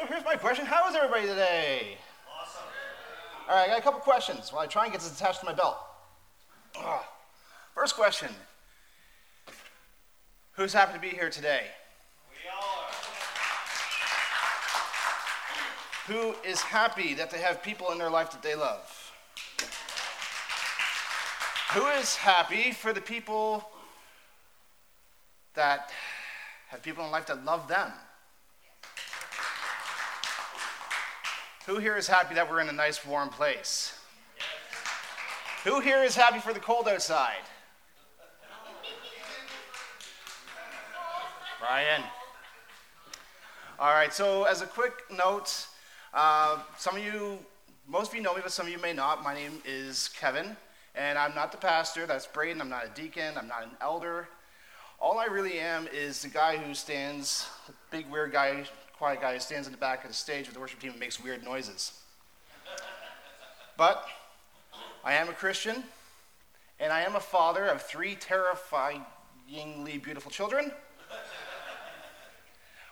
So here's my question How is everybody today? Awesome. All right, I got a couple questions while I try and get this attached to my belt. Ugh. First question Who's happy to be here today? We all are. Who is happy that they have people in their life that they love? Who is happy for the people that have people in life that love them? Who here is happy that we're in a nice warm place? Who here is happy for the cold outside? Brian. All right, so as a quick note, uh, some of you, most of you know me, but some of you may not. My name is Kevin, and I'm not the pastor. That's Braden. I'm not a deacon. I'm not an elder. All I really am is the guy who stands, the big weird guy, quiet guy who stands in the back of the stage with the worship team and makes weird noises. But I am a Christian, and I am a father of three terrifyingly beautiful children,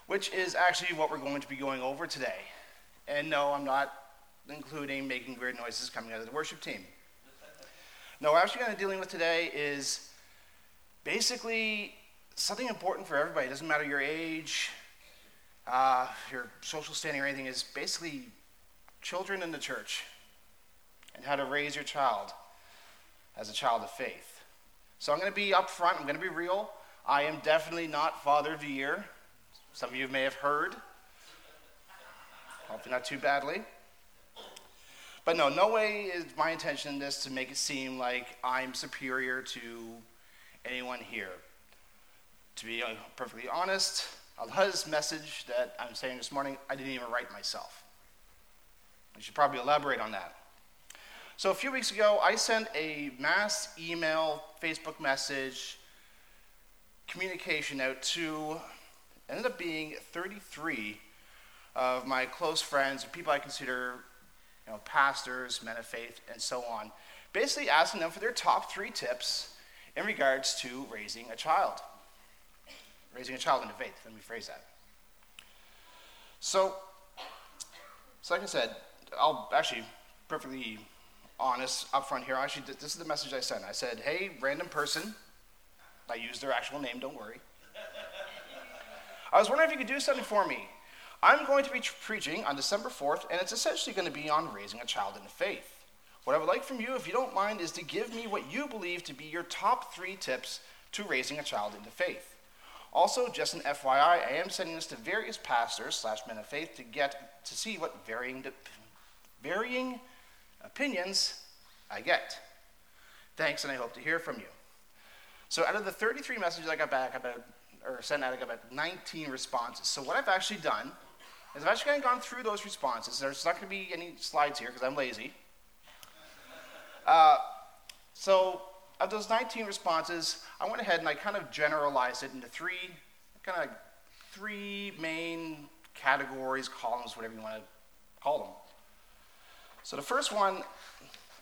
which is actually what we're going to be going over today. And no, I'm not including making weird noises coming out of the worship team. No, what I'm actually going to be dealing with today is basically something important for everybody. It doesn't matter your age, uh, your social standing or anything, is basically children in the church and how to raise your child as a child of faith. So I'm going to be upfront, I'm going to be real. I am definitely not Father of the Year. Some of you may have heard. Hopefully, not too badly. But no, no way is my intention in this to make it seem like I'm superior to anyone here. To be uh, perfectly honest, a lot of this message that I'm saying this morning, I didn't even write myself. I should probably elaborate on that. So, a few weeks ago, I sent a mass email, Facebook message, communication out to, ended up being 33 of my close friends, people I consider you know, pastors, men of faith, and so on, basically asking them for their top three tips in regards to raising a child. Raising a child into faith, let me phrase that. So, so like I said, I'll actually perfectly honest up front here. Actually, this is the message I sent. I said, hey, random person. I used their actual name, don't worry. I was wondering if you could do something for me. I'm going to be preaching on December 4th, and it's essentially going to be on raising a child in the faith. What I would like from you, if you don't mind, is to give me what you believe to be your top three tips to raising a child into faith. Also, just an FYI, I am sending this to various pastors slash men of faith to get to see what varying, varying opinions I get. Thanks, and I hope to hear from you. So, out of the 33 messages I got back, about or sent out, I got about 19 responses. So, what I've actually done is I've actually gone through those responses. There's not going to be any slides here because I'm lazy. Uh, so, of those 19 responses, I went ahead and I kind of generalized it into three, kind of three main categories, columns, whatever you want to call them. So the first one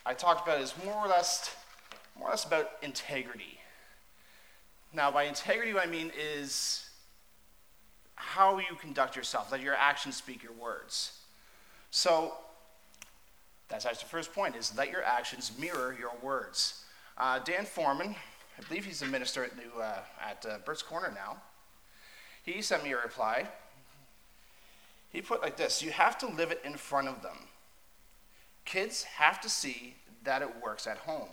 I talked about is more or less, more or less about integrity. Now, by integrity, what I mean is how you conduct yourself, let your actions speak your words. So that's actually the first point: is let your actions mirror your words. Uh, Dan Foreman, I believe he's a minister at, New, uh, at uh, Corner now. He sent me a reply. He put like this: "You have to live it in front of them." Kids have to see that it works at home.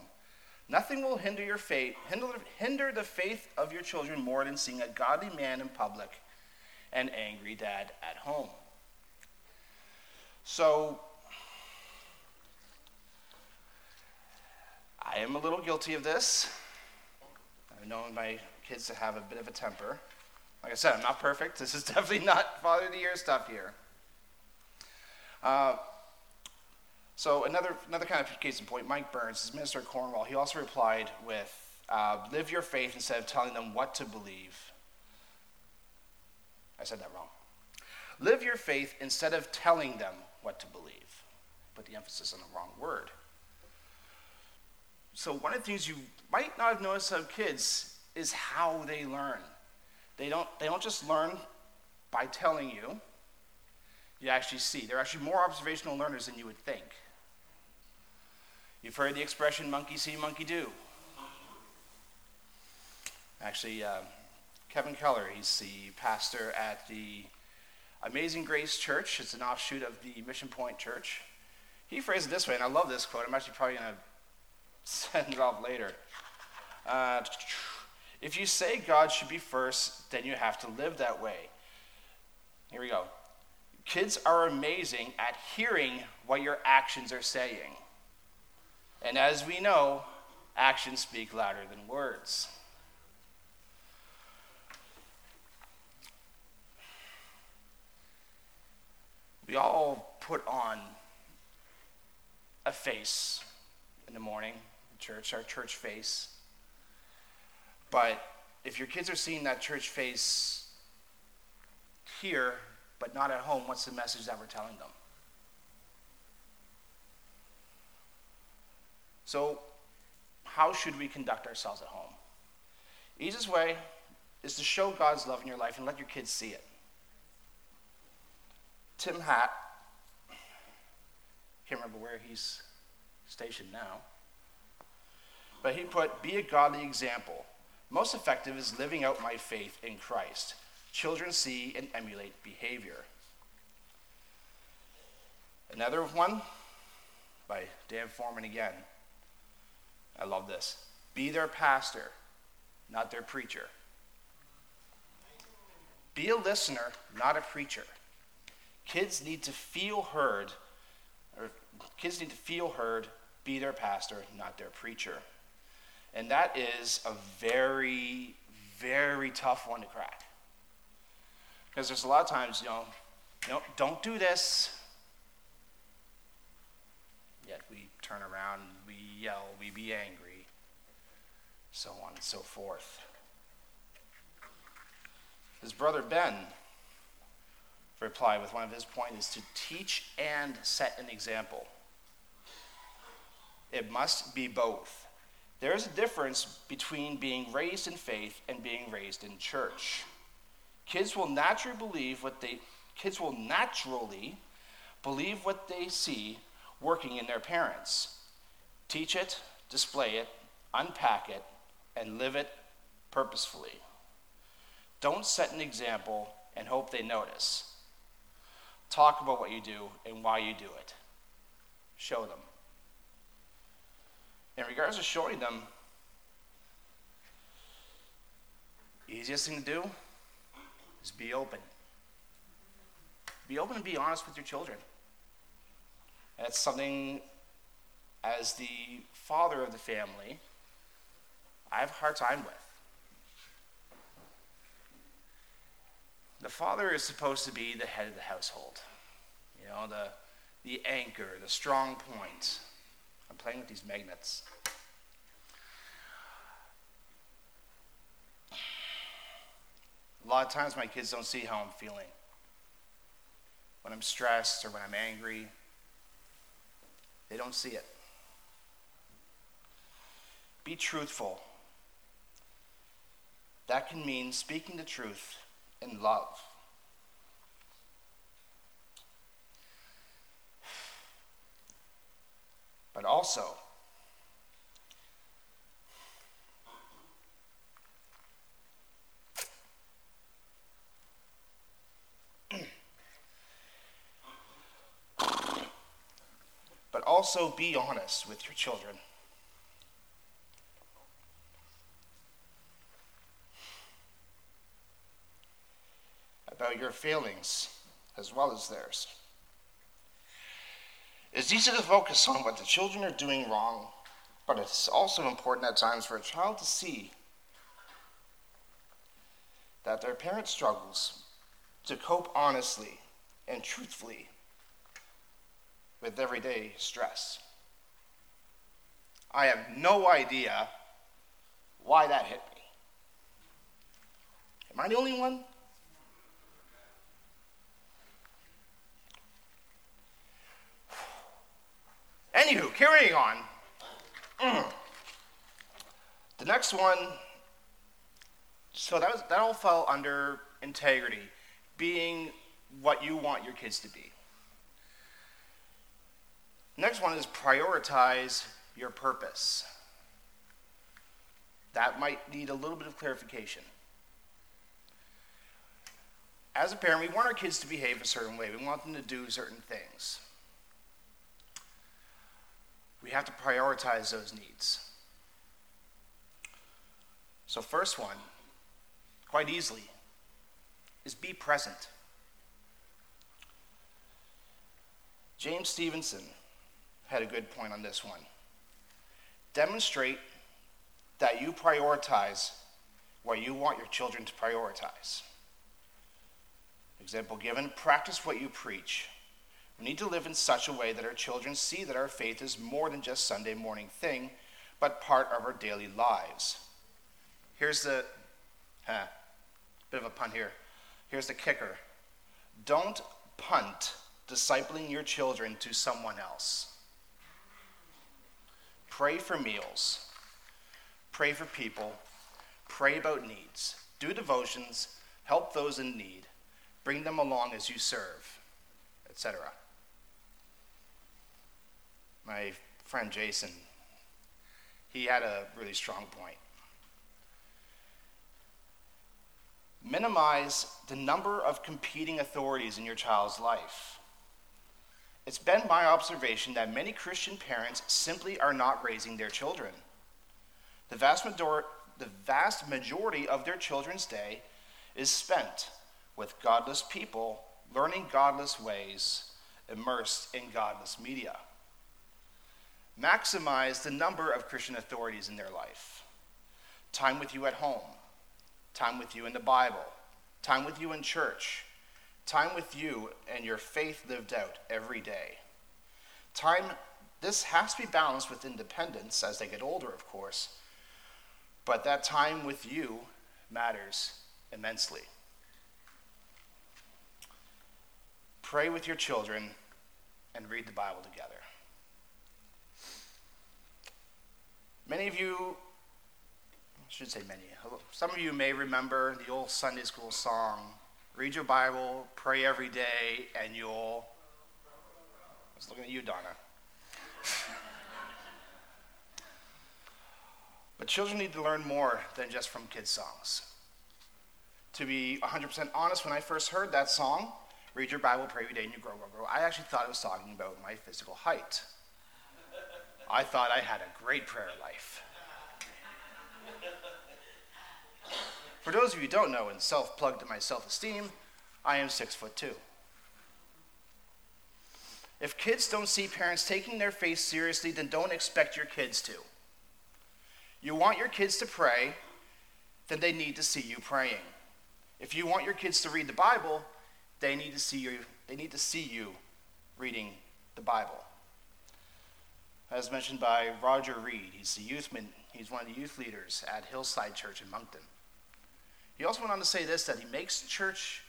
Nothing will hinder your faith, hinder, hinder the faith of your children more than seeing a godly man in public and angry dad at home. So, I am a little guilty of this. I've known my kids to have a bit of a temper. Like I said, I'm not perfect. This is definitely not Father of the Year stuff here. Uh, so another, another kind of case in point, Mike Burns, his minister of Cornwall, he also replied with, uh, live your faith instead of telling them what to believe. I said that wrong. Live your faith instead of telling them what to believe. Put the emphasis on the wrong word. So one of the things you might not have noticed of kids is how they learn. They don't, they don't just learn by telling you. you actually see. They're actually more observational learners than you would think. You've heard the expression monkey see, monkey do. Actually, uh, Kevin Keller, he's the pastor at the Amazing Grace Church. It's an offshoot of the Mission Point Church. He phrased it this way, and I love this quote. I'm actually probably going to send it off later. Uh, if you say God should be first, then you have to live that way. Here we go. Kids are amazing at hearing what your actions are saying. And as we know, actions speak louder than words. We all put on a face in the morning, church, our church face. But if your kids are seeing that church face here, but not at home, what's the message that we're telling them? So, how should we conduct ourselves at home? Easiest way is to show God's love in your life and let your kids see it. Tim Hatt, can't remember where he's stationed now, but he put, Be a godly example. Most effective is living out my faith in Christ. Children see and emulate behavior. Another one by Dan Foreman again. I love this. Be their pastor, not their preacher. Be a listener, not a preacher. Kids need to feel heard, or kids need to feel heard, be their pastor, not their preacher. And that is a very, very tough one to crack. Because there's a lot of times, you know, no, don't do this. Yet we turn around, we yell, we be angry, so on and so forth. His brother Ben replied with one of his points is to teach and set an example. It must be both. There is a difference between being raised in faith and being raised in church. Kids will naturally believe what they kids will naturally believe what they see working in their parents. Teach it, display it, unpack it, and live it purposefully. Don't set an example and hope they notice. Talk about what you do and why you do it. Show them. In regards to showing them, easiest thing to do is be open. Be open and be honest with your children. That's something, as the father of the family, I have a hard time with. The father is supposed to be the head of the household, you know, the, the anchor, the strong point. I'm playing with these magnets. A lot of times my kids don't see how I'm feeling. When I'm stressed or when I'm angry, they don't see it. Be truthful. That can mean speaking the truth in love. But also, but also be honest with your children. About your feelings as well as theirs. It's easy to focus on what the children are doing wrong, but it's also important at times for a child to see that their parent struggles to cope honestly and truthfully with everyday stress. I have no idea why that hit me. Am I the only one? Anywho, carrying on. Mm. The next one, so that, was, that all fell under integrity, being what you want your kids to be. Next one is prioritize your purpose. That might need a little bit of clarification. As a parent, we want our kids to behave a certain way. We want them to do certain things. We have to prioritize those needs. So, first one, quite easily, is be present. James Stevenson had a good point on this one. Demonstrate that you prioritize what you want your children to prioritize. Example given practice what you preach. We need to live in such a way that our children see that our faith is more than just Sunday morning thing, but part of our daily lives. Here's the huh, bit of a pun here. Here's the kicker. Don't punt discipling your children to someone else. Pray for meals. Pray for people. Pray about needs. Do devotions. Help those in need. Bring them along as you serve, etc. My friend Jason, he had a really strong point. Minimize the number of competing authorities in your child's life. It's been my observation that many Christian parents simply are not raising their children. The vast, major- the vast majority of their children's day is spent with godless people learning godless ways, immersed in godless media. Maximize the number of Christian authorities in their life. Time with you at home, time with you in the Bible, time with you in church, time with you and your faith lived out every day. Time, this has to be balanced with independence as they get older, of course, but that time with you matters immensely. Pray with your children and read the Bible together. Many of you, I should say many, some of you may remember the old Sunday school song read your Bible, pray every day, and you'll. I was looking at you, Donna. but children need to learn more than just from kids' songs. To be 100% honest, when I first heard that song, read your Bible, pray every day, and you grow, grow, grow, I actually thought it was talking about my physical height. I thought I had a great prayer life. For those of you who don't know, and self plugged to my self esteem, I am six foot two. If kids don't see parents taking their faith seriously, then don't expect your kids to. You want your kids to pray, then they need to see you praying. If you want your kids to read the Bible, they need to see you, they need to see you reading the Bible. As mentioned by Roger Reed, he's, the youthman, he's one of the youth leaders at Hillside Church in Moncton. He also went on to say this that he makes church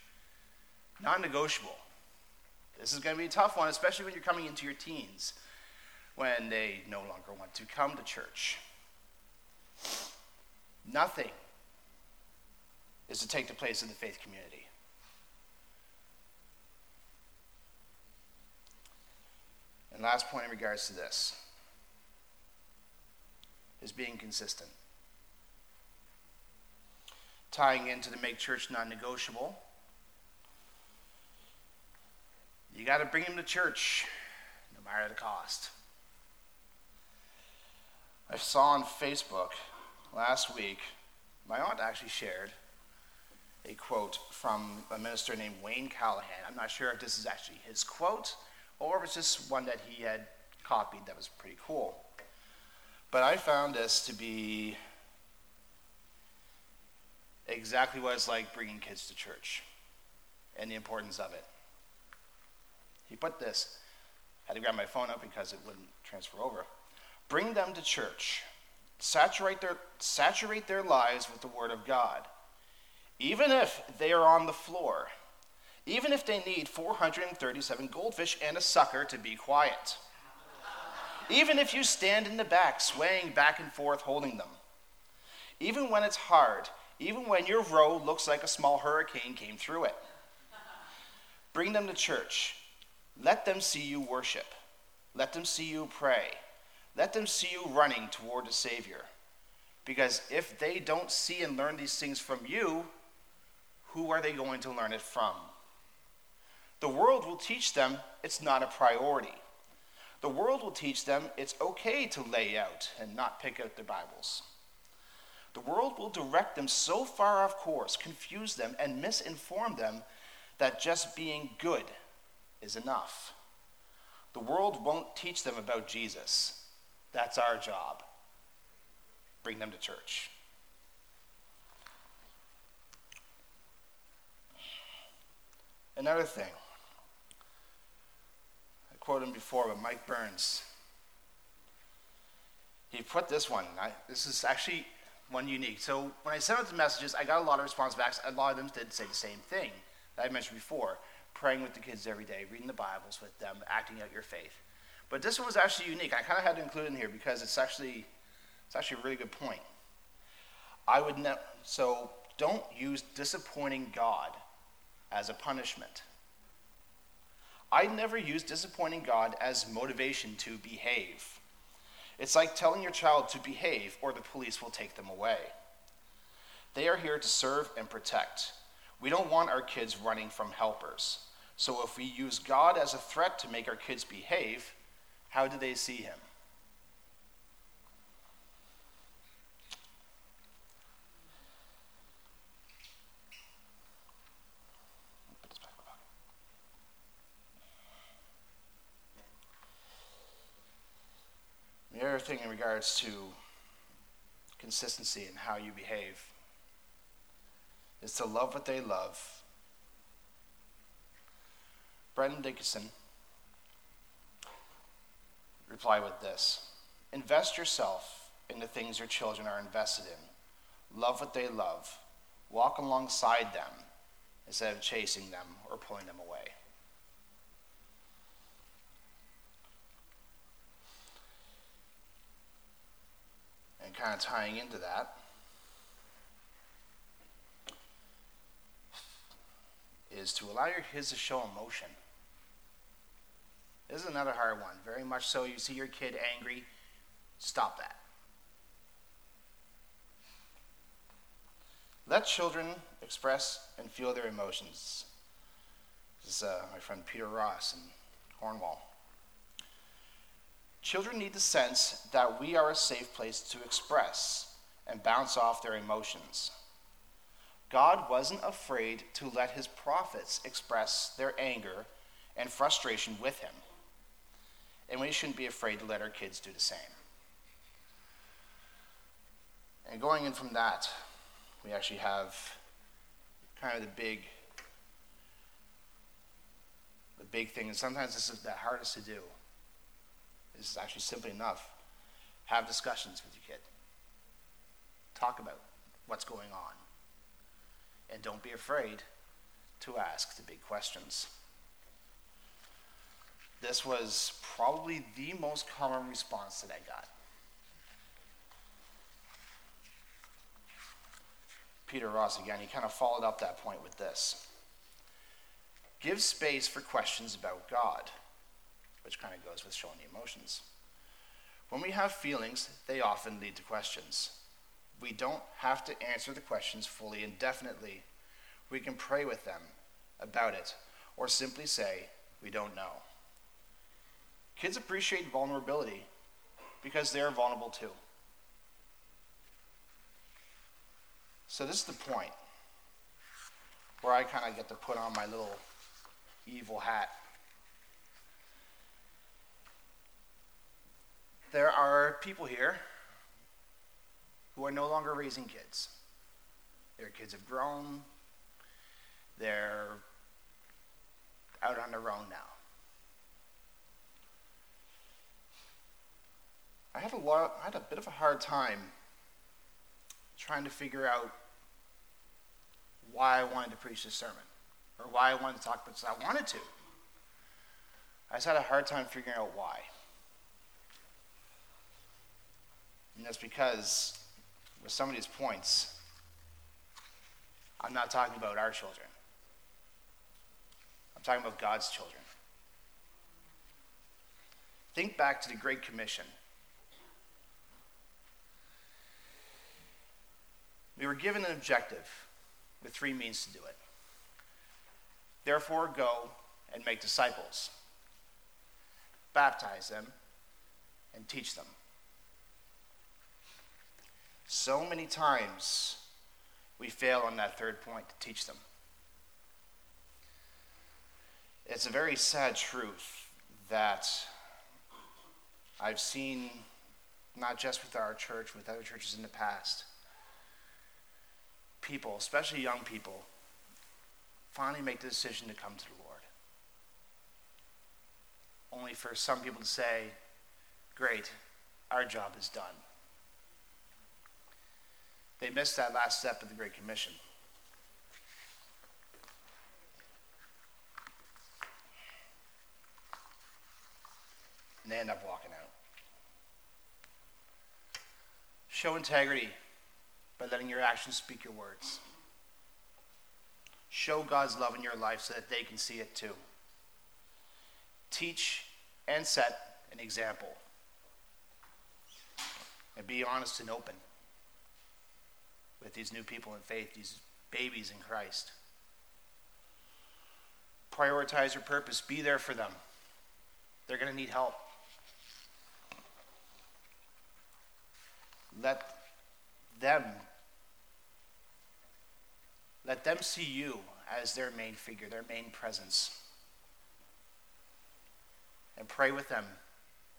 non negotiable. This is going to be a tough one, especially when you're coming into your teens, when they no longer want to come to church. Nothing is to take the place of the faith community. And last point in regards to this is being consistent tying into the make church non negotiable. You got to bring him to church, no matter the cost. I saw on Facebook last week, my aunt actually shared a quote from a minister named Wayne Callahan. I'm not sure if this is actually his quote or if it's just one that he had copied that was pretty cool. But I found this to be exactly what it's like bringing kids to church and the importance of it. He put this, I had to grab my phone up because it wouldn't transfer over. Bring them to church. Saturate their, saturate their lives with the Word of God. Even if they are on the floor, even if they need 437 goldfish and a sucker to be quiet. Even if you stand in the back, swaying back and forth, holding them. Even when it's hard, even when your row looks like a small hurricane came through it. Bring them to church. Let them see you worship. Let them see you pray. Let them see you running toward the Savior. Because if they don't see and learn these things from you, who are they going to learn it from? The world will teach them it's not a priority. The world will teach them it's okay to lay out and not pick out their Bibles. The world will direct them so far off course, confuse them, and misinform them that just being good is enough. The world won't teach them about Jesus. That's our job. Bring them to church. Another thing, Quoted him before, but Mike Burns. He put this one. I, this is actually one unique. So when I sent out the messages, I got a lot of response backs. A lot of them did say the same thing that I mentioned before praying with the kids every day, reading the Bibles with them, acting out your faith. But this one was actually unique. I kind of had to include it in here because it's actually it's actually a really good point. I would ne- so don't use disappointing God as a punishment. I never use disappointing God as motivation to behave. It's like telling your child to behave or the police will take them away. They are here to serve and protect. We don't want our kids running from helpers. So if we use God as a threat to make our kids behave, how do they see him? Thing in regards to consistency and how you behave is to love what they love. Brendan Dickinson replied with this Invest yourself in the things your children are invested in. Love what they love. Walk alongside them instead of chasing them or pulling them away. And kind of tying into that, is to allow your kids to show emotion. This is another hard one. Very much so. You see your kid angry, stop that. Let children express and feel their emotions. This is uh, my friend Peter Ross in Cornwall. Children need the sense that we are a safe place to express and bounce off their emotions. God wasn't afraid to let his prophets express their anger and frustration with him. And we shouldn't be afraid to let our kids do the same. And going in from that, we actually have kind of the big the big thing, and sometimes this is the hardest to do. Is actually simply enough. Have discussions with your kid. Talk about what's going on. And don't be afraid to ask the big questions. This was probably the most common response that I got. Peter Ross again, he kind of followed up that point with this Give space for questions about God, which kind of goes with showing the emotions. When we have feelings, they often lead to questions. We don't have to answer the questions fully and definitely. We can pray with them about it or simply say, We don't know. Kids appreciate vulnerability because they're vulnerable too. So, this is the point where I kind of get to put on my little evil hat. There people here who are no longer raising kids. Their kids have grown, they're out on their own now. I had a lot, I had a bit of a hard time trying to figure out why I wanted to preach this sermon or why I wanted to talk about this. I wanted to. I just had a hard time figuring out why. And that's because with some of these points, I'm not talking about our children. I'm talking about God's children. Think back to the Great Commission. We were given an objective with three means to do it. Therefore, go and make disciples, baptize them, and teach them. So many times we fail on that third point to teach them. It's a very sad truth that I've seen, not just with our church, with other churches in the past. People, especially young people, finally make the decision to come to the Lord. Only for some people to say, Great, our job is done. They missed that last step of the Great Commission. And they end up walking out. Show integrity by letting your actions speak your words. Show God's love in your life so that they can see it too. Teach and set an example. And be honest and open with these new people in faith, these babies in Christ. Prioritize your purpose, be there for them. They're going to need help. Let them let them see you as their main figure, their main presence. And pray with them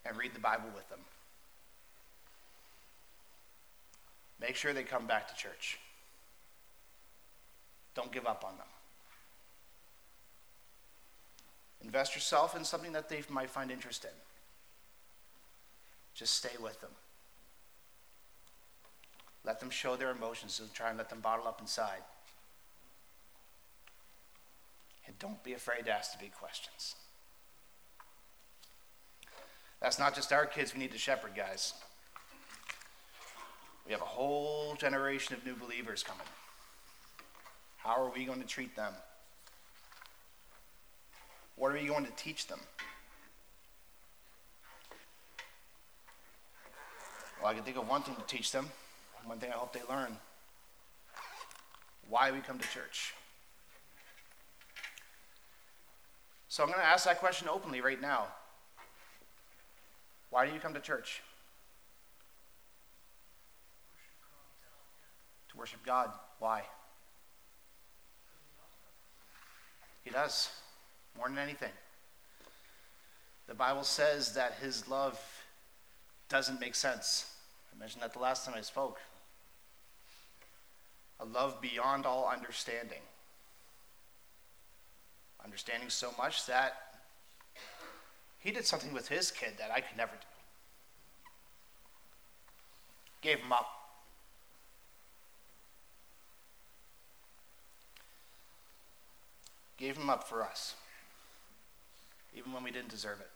and read the Bible with them. Make sure they come back to church. Don't give up on them. Invest yourself in something that they might find interesting. Just stay with them. Let them show their emotions and try and let them bottle up inside. And don't be afraid to ask the big questions. That's not just our kids we need to shepherd, guys. We have a whole generation of new believers coming. How are we going to treat them? What are we going to teach them? Well, I can think of one thing to teach them, one thing I hope they learn why we come to church. So I'm going to ask that question openly right now. Why do you come to church? Worship God. Why? He does, more than anything. The Bible says that his love doesn't make sense. I mentioned that the last time I spoke. A love beyond all understanding understanding so much that he did something with his kid that I could never do. Gave him up. Gave him up for us, even when we didn't deserve it.